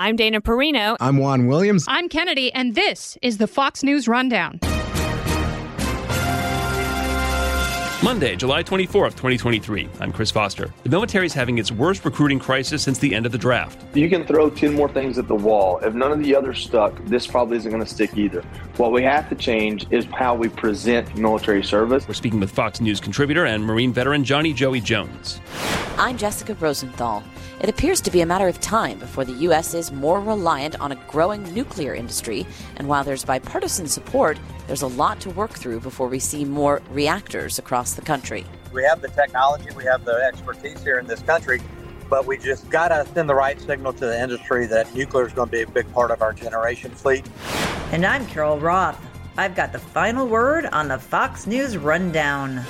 I'm Dana Perino. I'm Juan Williams. I'm Kennedy, and this is the Fox News Rundown. Monday, July 24th, 2023. I'm Chris Foster. The military is having its worst recruiting crisis since the end of the draft. You can throw 10 more things at the wall. If none of the others stuck, this probably isn't going to stick either. What we have to change is how we present military service. We're speaking with Fox News contributor and Marine veteran Johnny Joey Jones. I'm Jessica Rosenthal. It appears to be a matter of time before the U.S. is more reliant on a growing nuclear industry, and while there's bipartisan support, there's a lot to work through before we see more reactors across the country. We have the technology, we have the expertise here in this country, but we just got to send the right signal to the industry that nuclear is going to be a big part of our generation fleet. And I'm Carol Roth. I've got the final word on the Fox News Rundown.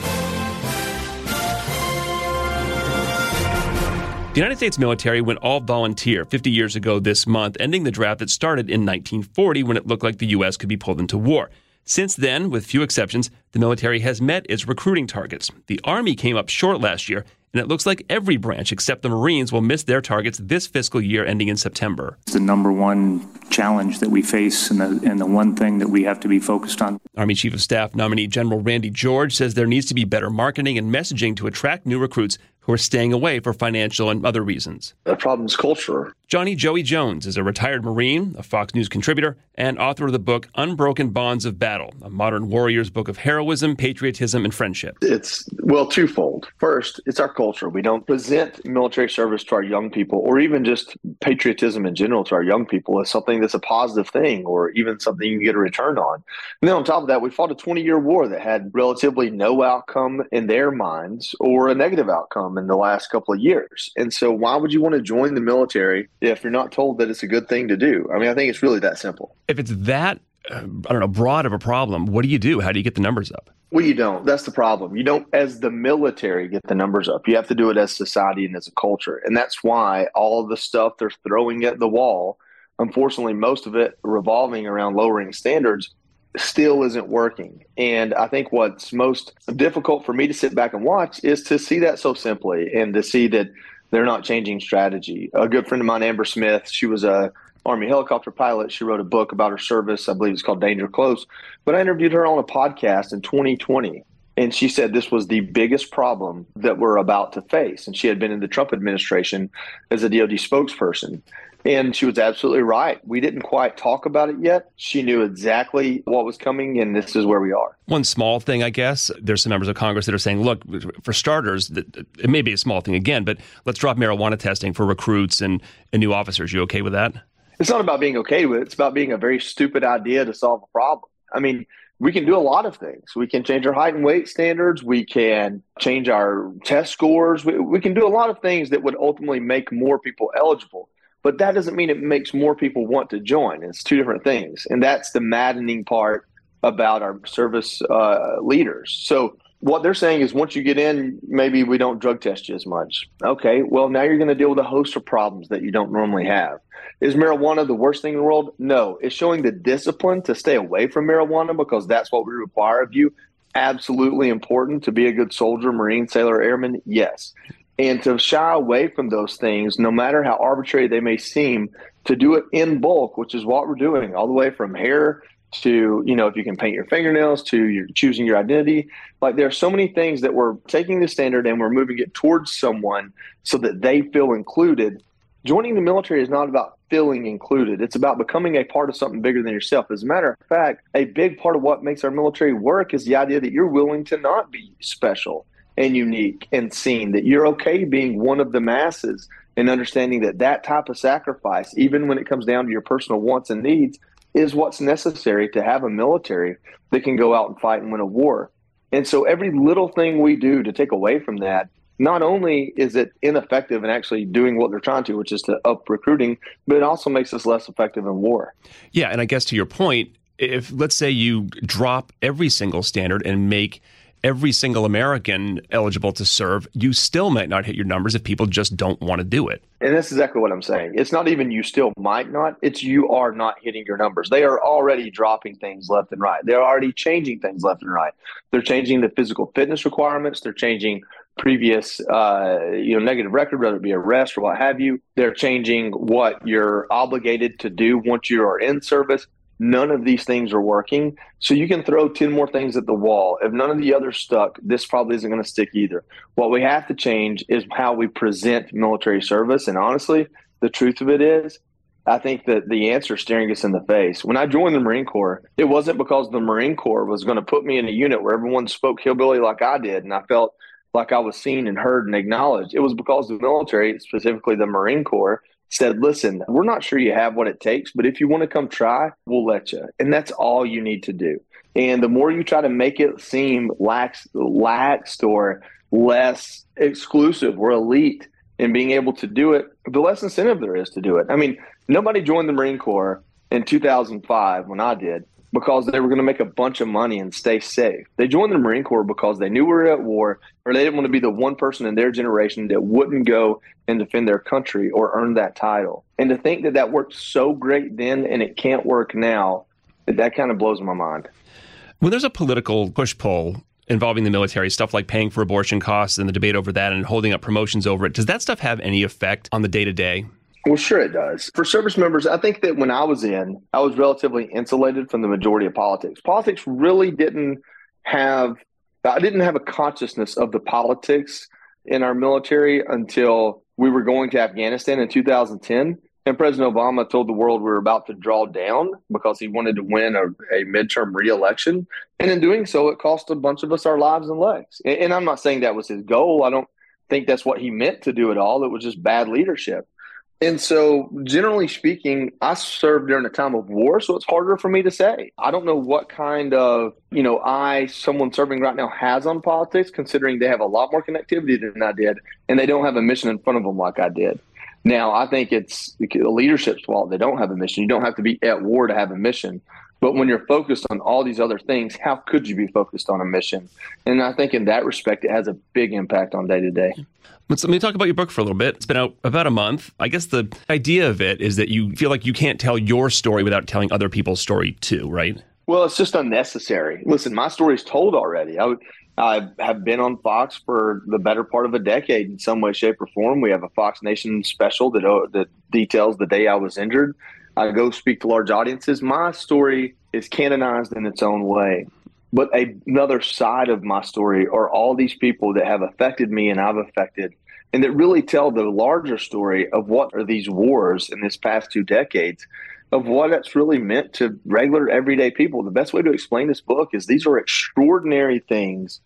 The United States military went all volunteer 50 years ago this month, ending the draft that started in 1940 when it looked like the U.S. could be pulled into war. Since then, with few exceptions, the military has met its recruiting targets. The Army came up short last year, and it looks like every branch except the Marines will miss their targets this fiscal year ending in September. It's the number one challenge that we face and the, and the one thing that we have to be focused on. Army Chief of Staff nominee General Randy George says there needs to be better marketing and messaging to attract new recruits who are staying away for financial and other reasons. The problem is culture. Johnny Joey Jones is a retired Marine, a Fox News contributor, and author of the book Unbroken Bonds of Battle, a modern warrior's book of heroism, patriotism, and friendship. It's, well, twofold. First, it's our culture. We don't present military service to our young people or even just patriotism in general to our young people as something that's a positive thing or even something you get a return on. And then on top of that, we fought a 20 year war that had relatively no outcome in their minds or a negative outcome in the last couple of years. And so, why would you want to join the military if you're not told that it's a good thing to do? I mean, I think it's really that simple. If it's that, uh, I don't know, broad of a problem, what do you do? How do you get the numbers up? Well, you don't. That's the problem. You don't, as the military, get the numbers up. You have to do it as society and as a culture. And that's why all the stuff they're throwing at the wall, unfortunately, most of it revolving around lowering standards, still isn't working. And I think what's most difficult for me to sit back and watch is to see that so simply and to see that they're not changing strategy. A good friend of mine, Amber Smith, she was a Army helicopter pilot. She wrote a book about her service. I believe it's called Danger Close. But I interviewed her on a podcast in 2020. And she said this was the biggest problem that we're about to face. And she had been in the Trump administration as a DoD spokesperson. And she was absolutely right. We didn't quite talk about it yet. She knew exactly what was coming, and this is where we are. One small thing, I guess, there's some members of Congress that are saying, look, for starters, it may be a small thing again, but let's drop marijuana testing for recruits and, and new officers. You okay with that? It's not about being okay with it. It's about being a very stupid idea to solve a problem. I mean, we can do a lot of things. We can change our height and weight standards. We can change our test scores. We, we can do a lot of things that would ultimately make more people eligible. But that doesn't mean it makes more people want to join. It's two different things. And that's the maddening part about our service uh, leaders. So, what they're saying is once you get in, maybe we don't drug test you as much. Okay, well, now you're going to deal with a host of problems that you don't normally have. Is marijuana the worst thing in the world? No. Is showing the discipline to stay away from marijuana because that's what we require of you absolutely important to be a good soldier, Marine, sailor, airman? Yes. And to shy away from those things, no matter how arbitrary they may seem, to do it in bulk, which is what we're doing, all the way from hair to you know if you can paint your fingernails to your choosing your identity. Like there are so many things that we're taking the standard and we're moving it towards someone so that they feel included. Joining the military is not about feeling included. It's about becoming a part of something bigger than yourself. As a matter of fact a big part of what makes our military work is the idea that you're willing to not be special and unique and seen that you're okay being one of the masses and understanding that that type of sacrifice even when it comes down to your personal wants and needs is what's necessary to have a military that can go out and fight and win a war. And so every little thing we do to take away from that not only is it ineffective in actually doing what they're trying to, which is to up recruiting, but it also makes us less effective in war. Yeah, and I guess to your point, if let's say you drop every single standard and make every single American eligible to serve, you still might not hit your numbers if people just don't want to do it. And that's exactly what I'm saying. It's not even you still might not, it's you are not hitting your numbers. They are already dropping things left and right. They're already changing things left and right. They're changing the physical fitness requirements, they're changing previous uh, you know negative record, whether it be arrest or what have you. They're changing what you're obligated to do once you are in service. None of these things are working. So you can throw 10 more things at the wall. If none of the others stuck, this probably isn't going to stick either. What we have to change is how we present military service. And honestly, the truth of it is, I think that the answer is staring us in the face. When I joined the Marine Corps, it wasn't because the Marine Corps was going to put me in a unit where everyone spoke hillbilly like I did, and I felt like I was seen and heard and acknowledged. It was because the military, specifically the Marine Corps, said, listen, we're not sure you have what it takes, but if you want to come try, we'll let you. And that's all you need to do. And the more you try to make it seem lax, laxed or less exclusive or elite in being able to do it, the less incentive there is to do it. I mean, nobody joined the Marine Corps in 2005 when I did because they were going to make a bunch of money and stay safe. They joined the Marine Corps because they knew we were at war, or they didn't want to be the one person in their generation that wouldn't go and defend their country or earn that title. And to think that that worked so great then and it can't work now, that, that kind of blows my mind. When there's a political push pull involving the military, stuff like paying for abortion costs and the debate over that and holding up promotions over it, does that stuff have any effect on the day to day? Well, sure it does. For service members, I think that when I was in, I was relatively insulated from the majority of politics. Politics really didn't have, I didn't have a consciousness of the politics in our military until we were going to Afghanistan in 2010. And President Obama told the world we were about to draw down because he wanted to win a, a midterm reelection. And in doing so, it cost a bunch of us our lives and legs. And, and I'm not saying that was his goal. I don't think that's what he meant to do at all. It was just bad leadership. And so, generally speaking, I served during a time of war, so it's harder for me to say. I don't know what kind of, you know, eye someone serving right now has on politics, considering they have a lot more connectivity than I did, and they don't have a mission in front of them like I did. Now, I think it's the leadership's fault. They don't have a mission. You don't have to be at war to have a mission. But when you're focused on all these other things, how could you be focused on a mission? And I think in that respect, it has a big impact on day to day. Let's let me talk about your book for a little bit. It's been out about a month. I guess the idea of it is that you feel like you can't tell your story without telling other people's story too, right? Well, it's just unnecessary. Listen, my story's told already. I would, I have been on Fox for the better part of a decade in some way, shape, or form. We have a Fox Nation special that uh, that details the day I was injured. I go speak to large audiences. My story is canonized in its own way. But a, another side of my story are all these people that have affected me and I've affected, and that really tell the larger story of what are these wars in this past two decades, of what it's really meant to regular everyday people. The best way to explain this book is these are extraordinary things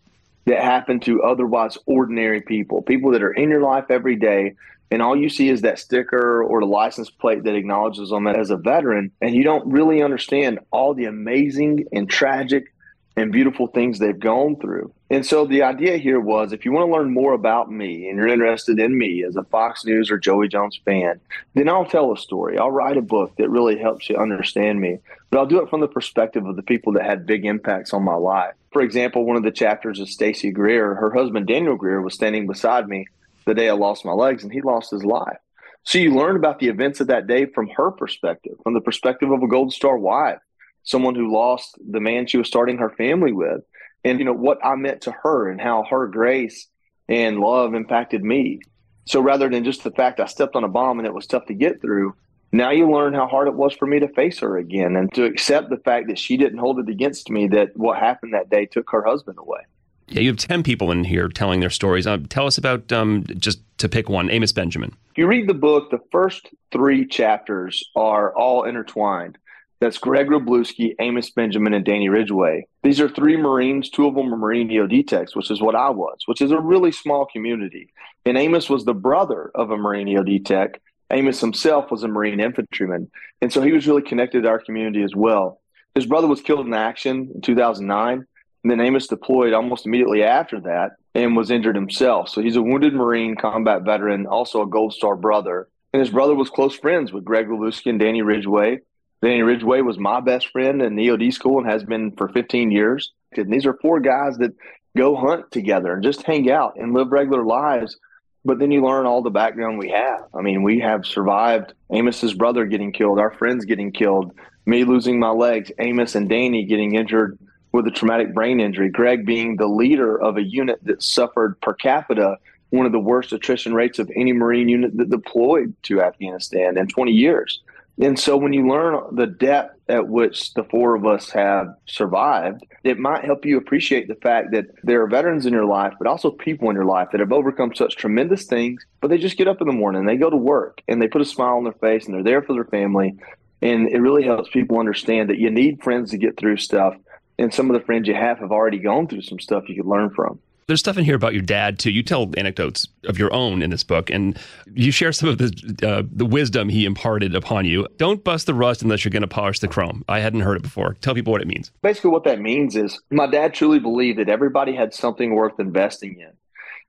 that happen to otherwise ordinary people, people that are in your life every day. And all you see is that sticker or the license plate that acknowledges them as a veteran. And you don't really understand all the amazing and tragic and beautiful things they've gone through. And so the idea here was if you want to learn more about me and you're interested in me as a Fox News or Joey Jones fan, then I'll tell a story. I'll write a book that really helps you understand me. But I'll do it from the perspective of the people that had big impacts on my life. For example, one of the chapters is Stacy Greer. Her husband Daniel Greer was standing beside me the day I lost my legs and he lost his life. So you learn about the events of that day from her perspective, from the perspective of a Gold Star wife someone who lost the man she was starting her family with and you know what I meant to her and how her grace and love impacted me. So rather than just the fact I stepped on a bomb and it was tough to get through, now you learn how hard it was for me to face her again and to accept the fact that she didn't hold it against me that what happened that day took her husband away. Yeah, you have 10 people in here telling their stories. Uh, tell us about, um, just to pick one, Amos Benjamin. If you read the book, the first three chapters are all intertwined. That's Greg Wroblewski, Amos Benjamin, and Danny Ridgway. These are three Marines. Two of them are Marine EOD techs, which is what I was, which is a really small community. And Amos was the brother of a Marine EOD tech. Amos himself was a Marine infantryman. And so he was really connected to our community as well. His brother was killed in action in 2009. And then Amos deployed almost immediately after that and was injured himself. So he's a wounded Marine, combat veteran, also a Gold Star brother. And his brother was close friends with Greg Wroblewski and Danny Ridgway. Danny Ridgway was my best friend in EOD school and has been for 15 years. And these are four guys that go hunt together and just hang out and live regular lives. But then you learn all the background we have. I mean, we have survived Amos's brother getting killed, our friends getting killed, me losing my legs, Amos and Danny getting injured with a traumatic brain injury, Greg being the leader of a unit that suffered per capita one of the worst attrition rates of any Marine unit that deployed to Afghanistan in 20 years. And so when you learn the depth at which the four of us have survived, it might help you appreciate the fact that there are veterans in your life, but also people in your life that have overcome such tremendous things, but they just get up in the morning, they go to work, and they put a smile on their face, and they're there for their family. And it really helps people understand that you need friends to get through stuff and some of the friends you have have already gone through some stuff you could learn from. There's stuff in here about your dad too. You tell anecdotes of your own in this book, and you share some of the uh, the wisdom he imparted upon you. Don't bust the rust unless you're going to polish the chrome. I hadn't heard it before. Tell people what it means. Basically, what that means is my dad truly believed that everybody had something worth investing in.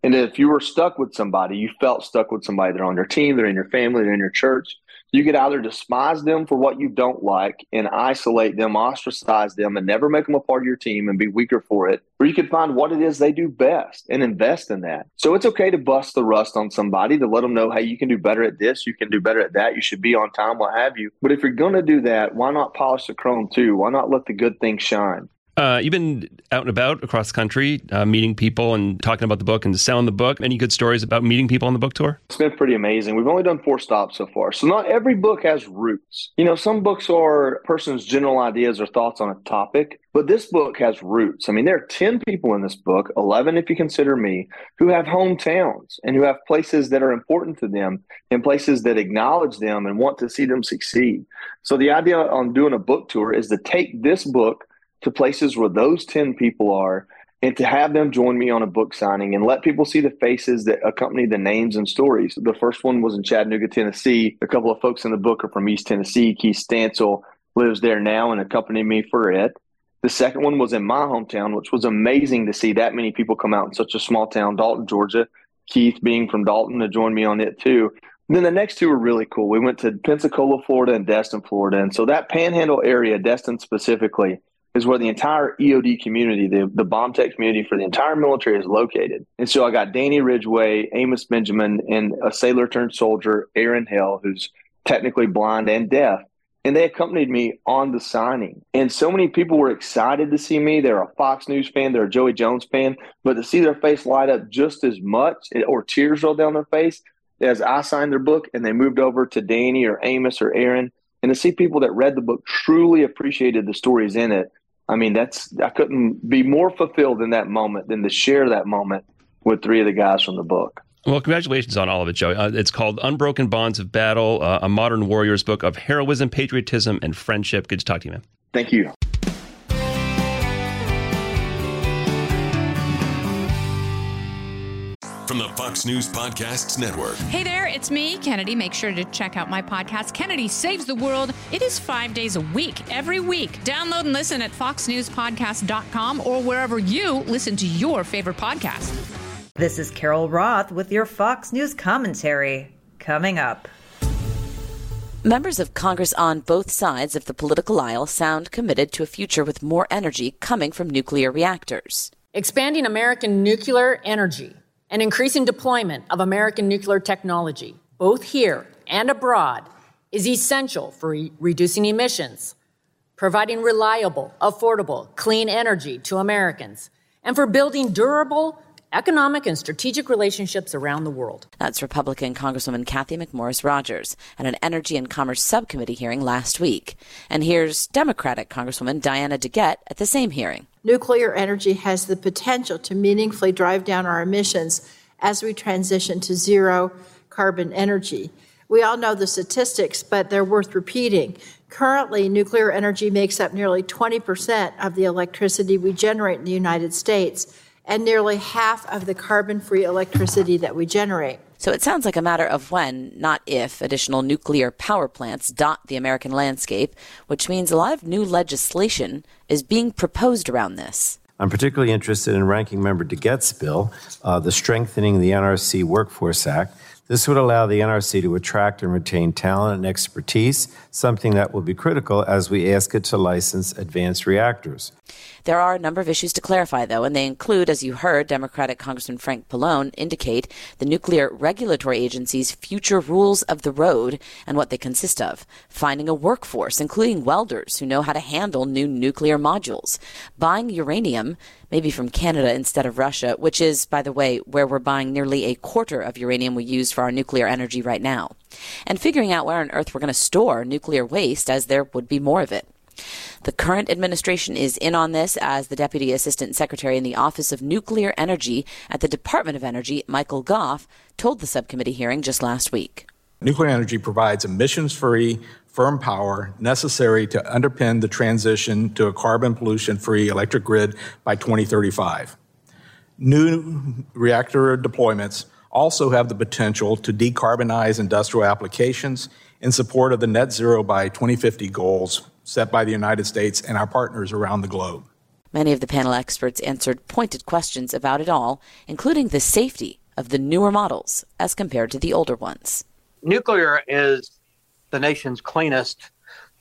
And if you were stuck with somebody, you felt stuck with somebody. They're on your team, they're in your family, they're in your church. You could either despise them for what you don't like and isolate them, ostracize them, and never make them a part of your team and be weaker for it. Or you could find what it is they do best and invest in that. So it's okay to bust the rust on somebody to let them know, hey, you can do better at this, you can do better at that, you should be on time, what have you. But if you're going to do that, why not polish the chrome too? Why not let the good things shine? Uh, you've been out and about across the country, uh, meeting people and talking about the book and selling the book. Any good stories about meeting people on the book tour? It's been pretty amazing. We've only done four stops so far. So not every book has roots. You know, some books are a person's general ideas or thoughts on a topic, but this book has roots. I mean, there are 10 people in this book, 11 if you consider me, who have hometowns and who have places that are important to them and places that acknowledge them and want to see them succeed. So the idea on doing a book tour is to take this book to places where those 10 people are and to have them join me on a book signing and let people see the faces that accompany the names and stories. The first one was in Chattanooga, Tennessee. A couple of folks in the book are from East Tennessee. Keith Stansel lives there now and accompanied me for it. The second one was in my hometown, which was amazing to see that many people come out in such a small town, Dalton, Georgia. Keith being from Dalton to join me on it too. And then the next two were really cool. We went to Pensacola, Florida, and Destin, Florida. And so that panhandle area, Destin specifically, is where the entire EOD community, the, the bomb tech community for the entire military is located. And so I got Danny Ridgway, Amos Benjamin, and a sailor turned soldier, Aaron Hill, who's technically blind and deaf. And they accompanied me on the signing. And so many people were excited to see me. They're a Fox News fan, they're a Joey Jones fan, but to see their face light up just as much or tears roll down their face as I signed their book and they moved over to Danny or Amos or Aaron, and to see people that read the book truly appreciated the stories in it I mean, that's I couldn't be more fulfilled in that moment than to share that moment with three of the guys from the book. Well, congratulations on all of it, Joey. Uh, it's called Unbroken Bonds of Battle, uh, a modern warrior's book of heroism, patriotism, and friendship. Good to talk to you, man. Thank you. From the Fox News Podcasts Network. Hey there, it's me, Kennedy. Make sure to check out my podcast, Kennedy Saves the World. It is five days a week, every week. Download and listen at foxnewspodcast.com or wherever you listen to your favorite podcast. This is Carol Roth with your Fox News commentary. Coming up. Members of Congress on both sides of the political aisle sound committed to a future with more energy coming from nuclear reactors. Expanding American nuclear energy and increasing deployment of American nuclear technology, both here and abroad, is essential for re- reducing emissions, providing reliable, affordable, clean energy to Americans, and for building durable economic and strategic relationships around the world. That's Republican Congresswoman Kathy McMorris Rodgers at an Energy and Commerce Subcommittee hearing last week. And here's Democratic Congresswoman Diana DeGette at the same hearing. Nuclear energy has the potential to meaningfully drive down our emissions as we transition to zero carbon energy. We all know the statistics, but they're worth repeating. Currently, nuclear energy makes up nearly 20% of the electricity we generate in the United States and nearly half of the carbon free electricity that we generate. So it sounds like a matter of when, not if, additional nuclear power plants dot the American landscape, which means a lot of new legislation is being proposed around this. I'm particularly interested in Ranking Member DeGette's bill, uh, the Strengthening the NRC Workforce Act. This would allow the NRC to attract and retain talent and expertise, something that will be critical as we ask it to license advanced reactors. There are a number of issues to clarify, though, and they include, as you heard Democratic Congressman Frank Pallone indicate, the Nuclear Regulatory Agency's future rules of the road and what they consist of, finding a workforce, including welders who know how to handle new nuclear modules, buying uranium, maybe from Canada instead of Russia, which is, by the way, where we're buying nearly a quarter of uranium we use for our nuclear energy right now, and figuring out where on earth we're going to store nuclear waste as there would be more of it. The current administration is in on this as the Deputy Assistant Secretary in the Office of Nuclear Energy at the Department of Energy, Michael Goff, told the subcommittee hearing just last week. Nuclear energy provides emissions free, firm power necessary to underpin the transition to a carbon pollution free electric grid by 2035. New reactor deployments also have the potential to decarbonize industrial applications in support of the net zero by 2050 goals set by the United States and our partners around the globe. Many of the panel experts answered pointed questions about it all, including the safety of the newer models as compared to the older ones. Nuclear is the nation's cleanest,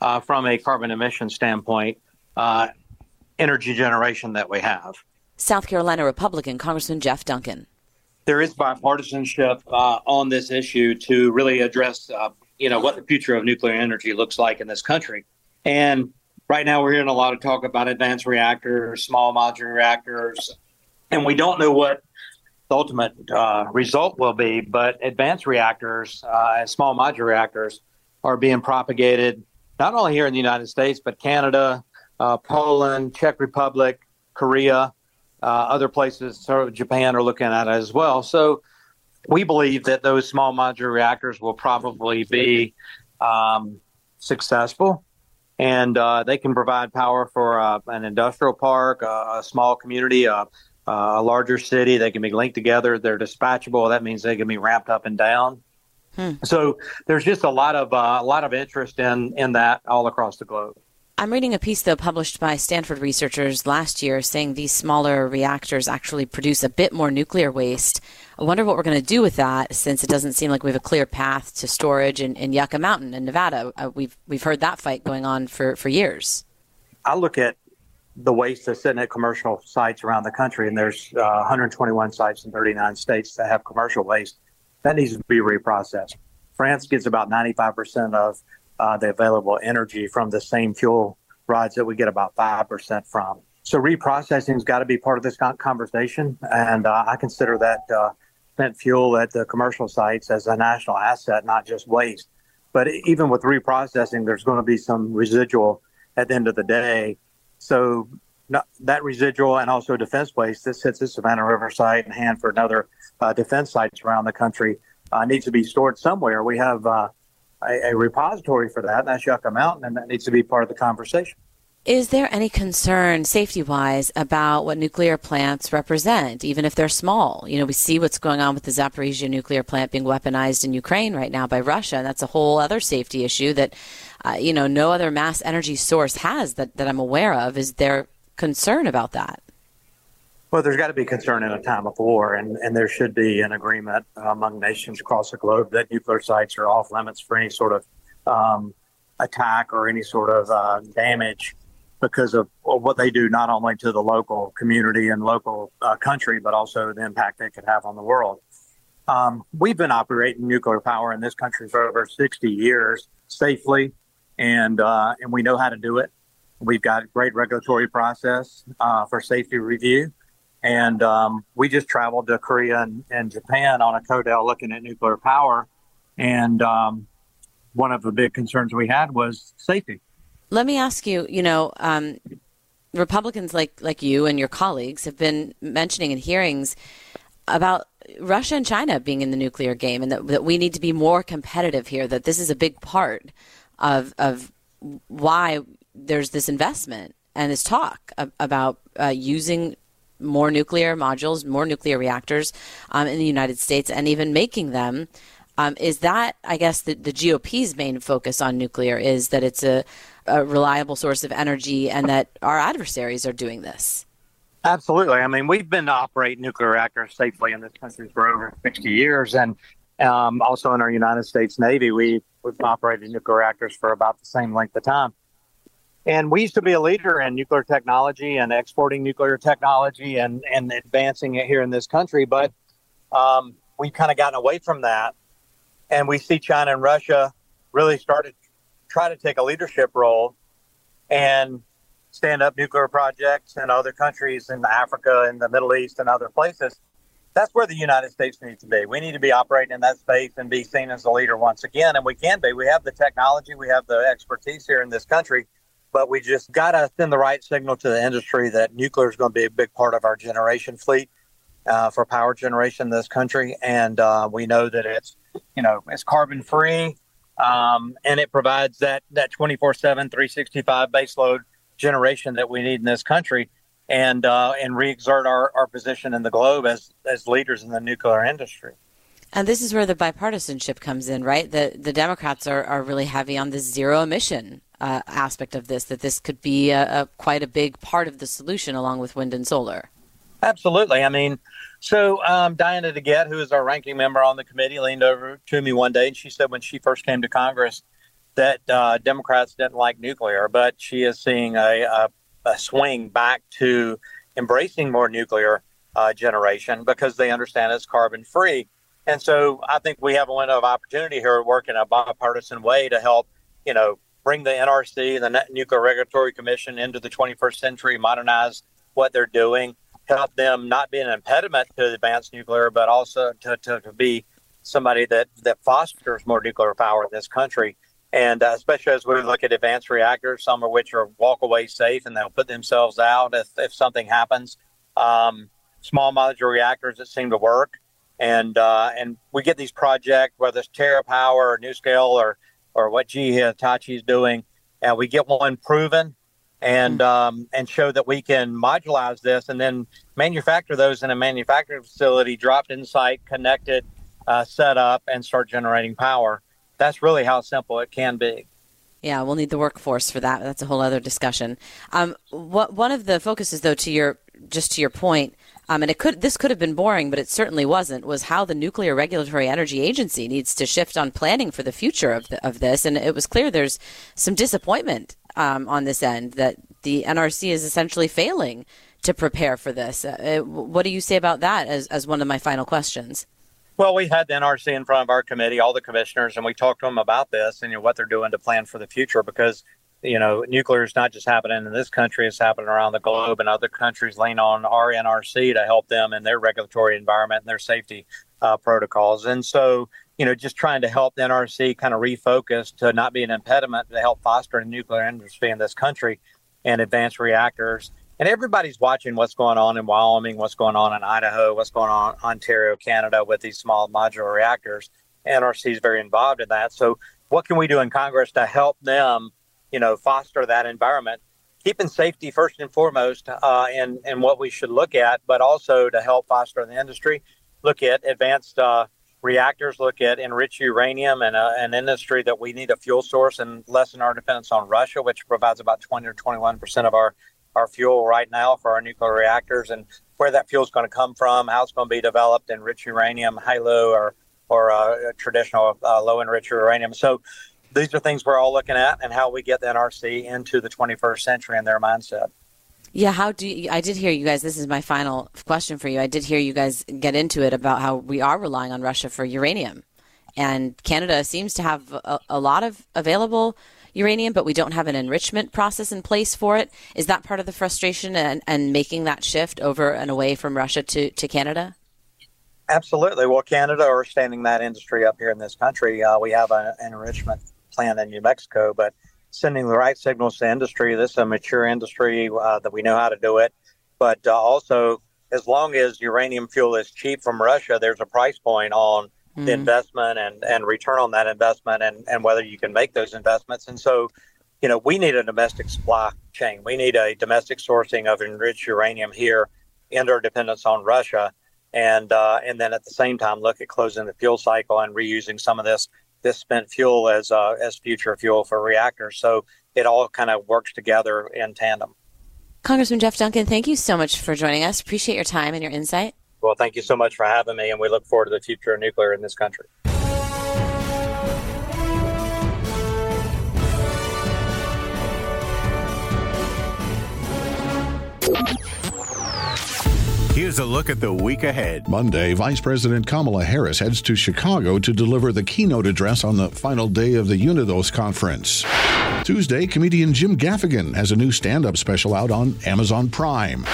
uh, from a carbon emission standpoint, uh, energy generation that we have. South Carolina Republican Congressman Jeff Duncan. There is bipartisanship uh, on this issue to really address, uh, you know, what the future of nuclear energy looks like in this country. And right now, we're hearing a lot of talk about advanced reactors, small modular reactors, and we don't know what the ultimate uh, result will be. But advanced reactors uh, and small modular reactors are being propagated not only here in the United States, but Canada, uh, Poland, Czech Republic, Korea, uh, other places, sort of Japan are looking at it as well. So we believe that those small modular reactors will probably be um, successful and uh, they can provide power for uh, an industrial park, uh, a small community, uh, uh, a larger city. They can be linked together. They're dispatchable. That means they can be ramped up and down. Hmm. So there's just a lot of uh, a lot of interest in in that all across the globe. I'm reading a piece, though, published by Stanford researchers last year saying these smaller reactors actually produce a bit more nuclear waste. I wonder what we're going to do with that since it doesn't seem like we have a clear path to storage in, in Yucca Mountain in Nevada. Uh, we've, we've heard that fight going on for, for years. I look at the waste that's sitting at commercial sites around the country, and there's uh, 121 sites in 39 states that have commercial waste. That needs to be reprocessed. France gets about 95% of uh, the available energy from the same fuel rods that we get about 5% from. So reprocessing has got to be part of this conversation. And uh, I consider that uh, spent fuel at the commercial sites as a national asset, not just waste. But even with reprocessing, there's going to be some residual at the end of the day. So that residual and also defense waste that sits at Savannah River site and Hanford and other uh, defense sites around the country uh, needs to be stored somewhere. We have uh, a, a repository for that, and that's Yucca Mountain, and that needs to be part of the conversation. Is there any concern, safety wise, about what nuclear plants represent, even if they're small? You know, we see what's going on with the Zaporizhia nuclear plant being weaponized in Ukraine right now by Russia, and that's a whole other safety issue that, uh, you know, no other mass energy source has that, that I'm aware of. Is there concern about that? Well, there's got to be concern in a time of war, and, and there should be an agreement among nations across the globe that nuclear sites are off limits for any sort of um, attack or any sort of uh, damage because of what they do not only to the local community and local uh, country, but also the impact they could have on the world. Um, we've been operating nuclear power in this country for over 60 years safely, and uh, and we know how to do it. We've got a great regulatory process uh, for safety review. And um, we just traveled to Korea and, and, Japan on a CODEL looking at nuclear power. And um, one of the big concerns we had was safety. Let me ask you, you know, um, Republicans like, like you and your colleagues have been mentioning in hearings about Russia and China being in the nuclear game and that, that we need to be more competitive here, that this is a big part of, of why there's this investment and this talk about uh, using more nuclear modules, more nuclear reactors um, in the United States, and even making them. Um, is that, I guess, the, the GOP's main focus on nuclear is that it's a, a reliable source of energy and that our adversaries are doing this? Absolutely. I mean, we've been operating nuclear reactors safely in this country for over 60 years. And um, also in our United States Navy, we, we've operated nuclear reactors for about the same length of time. And we used to be a leader in nuclear technology and exporting nuclear technology and, and advancing it here in this country. But um, we've kind of gotten away from that. And we see China and Russia really started try to take a leadership role and stand up nuclear projects in other countries in Africa and the Middle East and other places. That's where the United States needs to be. We need to be operating in that space and be seen as a leader once again. And we can be. We have the technology, we have the expertise here in this country, but we just got to send the right signal to the industry that nuclear is going to be a big part of our generation fleet uh, for power generation in this country. And uh, we know that it's, you know, it's carbon free. Um, and it provides that that 24 7 365 baseload generation that we need in this country and uh, and re-exert our, our position in the globe as as leaders in the nuclear industry. And this is where the bipartisanship comes in, right? The the Democrats are, are really heavy on the zero emission uh, aspect of this. That this could be a, a, quite a big part of the solution, along with wind and solar. Absolutely. I mean, so um, Diana DeGette, who is our ranking member on the committee, leaned over to me one day and she said when she first came to Congress, that uh, Democrats didn't like nuclear, but she is seeing a, a, a swing back to embracing more nuclear uh, generation because they understand it's carbon free. And so I think we have a window of opportunity here to work in a bipartisan way to help, you know, bring the NRC, the Nuclear Regulatory Commission, into the 21st century, modernize what they're doing, help them not be an impediment to advanced nuclear, but also to, to, to be somebody that, that fosters more nuclear power in this country. And uh, especially as we look at advanced reactors, some of which are walk away safe and they'll put themselves out if, if something happens. Um, small modular reactors that seem to work. And uh, and we get these projects, whether it's TerraPower or NuScale or, or what GE Hitachi is doing, and we get one proven and mm-hmm. um, and show that we can modularize this and then manufacture those in a manufacturing facility, dropped in site, connected, uh, set up, and start generating power that's really how simple it can be. Yeah, we'll need the workforce for that. That's a whole other discussion. Um, what one of the focuses, though, to your just to your point, um, and it could this could have been boring, but it certainly wasn't. Was how the Nuclear Regulatory Energy Agency needs to shift on planning for the future of the, of this, and it was clear there's some disappointment um, on this end that the NRC is essentially failing to prepare for this. Uh, what do you say about that? As as one of my final questions. Well, we had the NRC in front of our committee, all the commissioners, and we talked to them about this and you know, what they're doing to plan for the future because, you know, nuclear is not just happening in this country, it's happening around the globe, and other countries lean on our NRC to help them in their regulatory environment and their safety uh, protocols. And so, you know, just trying to help the NRC kind of refocus to not be an impediment to help foster the nuclear industry in this country and advanced reactors and everybody's watching what's going on in Wyoming, what's going on in Idaho, what's going on in Ontario, Canada with these small modular reactors. NRC is very involved in that. So, what can we do in Congress to help them, you know, foster that environment, keeping safety first and foremost, uh, and and what we should look at, but also to help foster the industry, look at advanced uh, reactors, look at enriched uranium, and uh, an industry that we need a fuel source and lessen our dependence on Russia, which provides about 20 or 21 percent of our our fuel right now for our nuclear reactors and where that fuel is going to come from, how it's going to be developed, enriched uranium, high low, or or uh, traditional uh, low enriched uranium. So these are things we're all looking at and how we get the NRC into the 21st century and their mindset. Yeah, how do you, I did hear you guys? This is my final question for you. I did hear you guys get into it about how we are relying on Russia for uranium, and Canada seems to have a, a lot of available uranium, but we don't have an enrichment process in place for it. Is that part of the frustration and, and making that shift over and away from Russia to, to Canada? Absolutely. Well, Canada are standing that industry up here in this country. Uh, we have a, an enrichment plant in New Mexico, but sending the right signals to industry. This is a mature industry uh, that we know how to do it. But uh, also, as long as uranium fuel is cheap from Russia, there's a price point on mm-hmm. the investment and, and return on that investment and, and whether you can make those investments. And so, you know, we need a domestic supply chain. We need a domestic sourcing of enriched uranium here, end our dependence on Russia, and uh, and then at the same time look at closing the fuel cycle and reusing some of this this spent fuel as uh, as future fuel for reactors. So it all kind of works together in tandem. Congressman Jeff Duncan, thank you so much for joining us. Appreciate your time and your insight. Well, thank you so much for having me, and we look forward to the future of nuclear in this country. Here's a look at the week ahead. Monday, Vice President Kamala Harris heads to Chicago to deliver the keynote address on the final day of the Unidos conference. Tuesday, comedian Jim Gaffigan has a new stand up special out on Amazon Prime.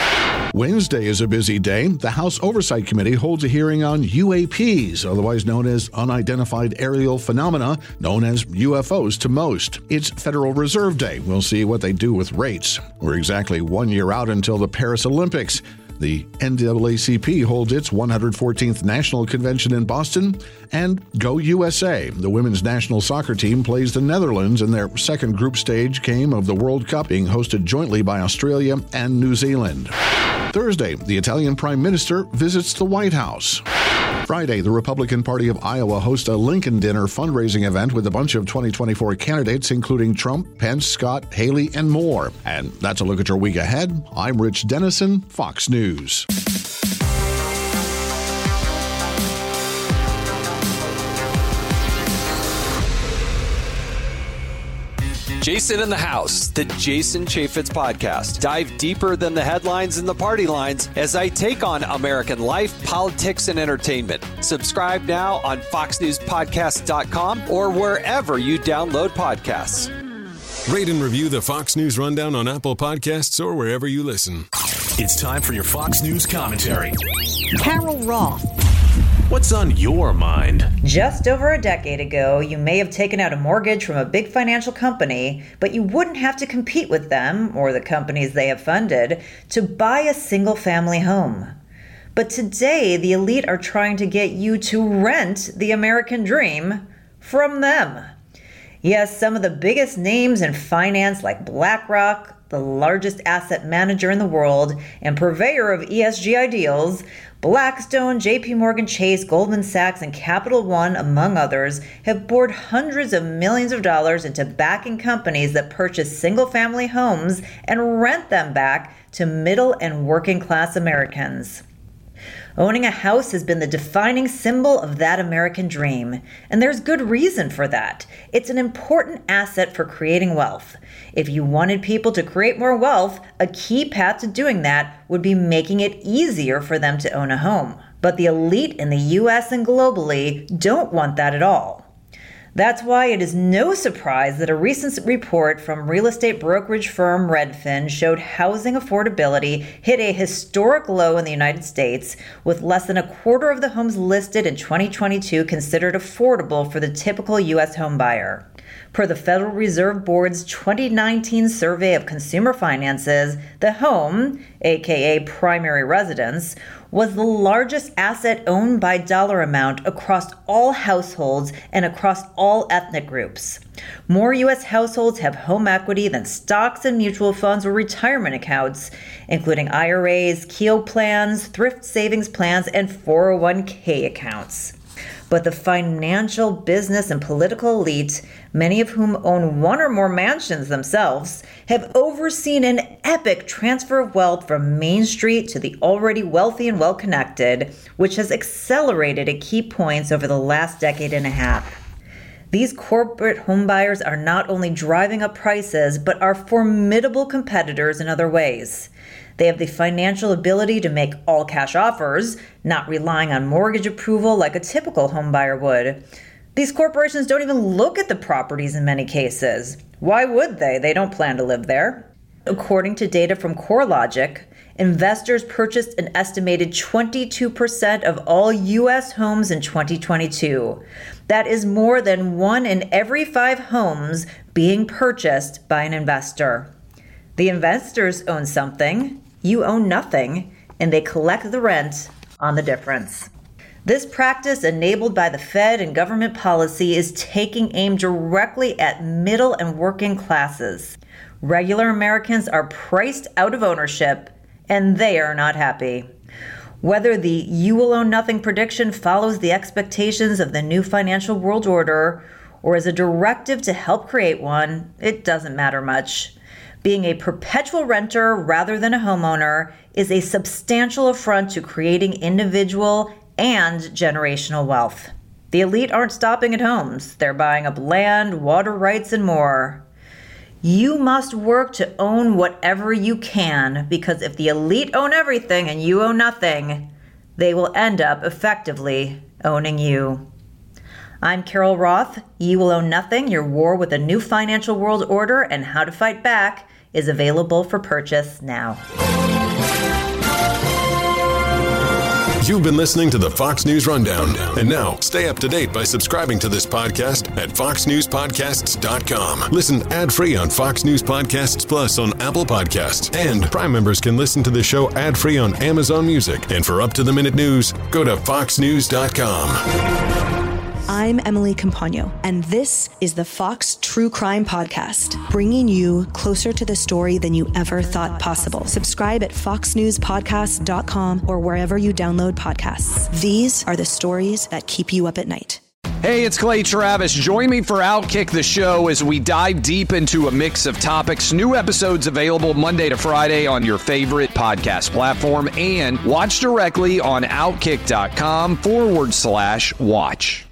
Wednesday is a busy day. The House Oversight Committee holds a hearing on UAPs, otherwise known as unidentified aerial phenomena, known as UFOs to most. It's Federal Reserve Day. We'll see what they do with rates. We're exactly one year out until the Paris Olympics. The NAACP holds its 114th National Convention in Boston. And Go USA, the women's national soccer team, plays the Netherlands in their second group stage game of the World Cup, being hosted jointly by Australia and New Zealand. Thursday, the Italian Prime Minister visits the White House. Friday, the Republican Party of Iowa hosts a Lincoln Dinner fundraising event with a bunch of 2024 candidates, including Trump, Pence, Scott, Haley, and more. And that's a look at your week ahead. I'm Rich Dennison, Fox News. Jason in the House, the Jason Chaffetz podcast. Dive deeper than the headlines and the party lines as I take on American life, politics, and entertainment. Subscribe now on FoxNewsPodcast.com or wherever you download podcasts. Rate and review the Fox News Rundown on Apple Podcasts or wherever you listen. It's time for your Fox News commentary. Carol Roth. What's on your mind? Just over a decade ago, you may have taken out a mortgage from a big financial company, but you wouldn't have to compete with them or the companies they have funded to buy a single family home. But today, the elite are trying to get you to rent the American dream from them. Yes, some of the biggest names in finance, like BlackRock, the largest asset manager in the world and purveyor of ESG ideals, Blackstone, JP Morgan Chase, Goldman Sachs, and Capital One, among others, have poured hundreds of millions of dollars into backing companies that purchase single family homes and rent them back to middle and working class Americans. Owning a house has been the defining symbol of that American dream, and there's good reason for that. It's an important asset for creating wealth. If you wanted people to create more wealth, a key path to doing that would be making it easier for them to own a home. But the elite in the US and globally don't want that at all. That's why it is no surprise that a recent report from real estate brokerage firm Redfin showed housing affordability hit a historic low in the United States, with less than a quarter of the homes listed in 2022 considered affordable for the typical U.S. homebuyer. Per the Federal Reserve Board's 2019 survey of consumer finances, the home, aka primary residence, was the largest asset owned by dollar amount across all households and across all ethnic groups. More U.S. households have home equity than stocks and mutual funds or retirement accounts, including IRAs, Keogh plans, thrift savings plans, and 401k accounts. But the financial, business, and political elite, many of whom own one or more mansions themselves, have overseen an epic transfer of wealth from Main Street to the already wealthy and well connected, which has accelerated at key points over the last decade and a half. These corporate homebuyers are not only driving up prices, but are formidable competitors in other ways. They have the financial ability to make all cash offers, not relying on mortgage approval like a typical homebuyer would. These corporations don't even look at the properties in many cases. Why would they? They don't plan to live there. According to data from CoreLogic, investors purchased an estimated 22% of all U.S. homes in 2022. That is more than one in every five homes being purchased by an investor. The investors own something, you own nothing, and they collect the rent on the difference. This practice, enabled by the Fed and government policy, is taking aim directly at middle and working classes. Regular Americans are priced out of ownership, and they are not happy. Whether the you will own nothing prediction follows the expectations of the new financial world order or is a directive to help create one, it doesn't matter much. Being a perpetual renter rather than a homeowner is a substantial affront to creating individual and generational wealth. The elite aren't stopping at homes, they're buying up land, water rights, and more. You must work to own whatever you can because if the elite own everything and you own nothing, they will end up effectively owning you. I'm Carol Roth. You will own nothing. Your war with a new financial world order and how to fight back is available for purchase now. You've been listening to the Fox News Rundown. And now, stay up to date by subscribing to this podcast at foxnewspodcasts.com. Listen ad free on Fox News Podcasts Plus on Apple Podcasts. And Prime members can listen to the show ad free on Amazon Music. And for up to the minute news, go to foxnews.com. I'm Emily Compagno, and this is the Fox True Crime Podcast, bringing you closer to the story than you ever thought possible. Subscribe at foxnewspodcast.com or wherever you download podcasts. These are the stories that keep you up at night. Hey, it's Clay Travis. Join me for Outkick the Show as we dive deep into a mix of topics. New episodes available Monday to Friday on your favorite podcast platform and watch directly on outkick.com forward slash watch.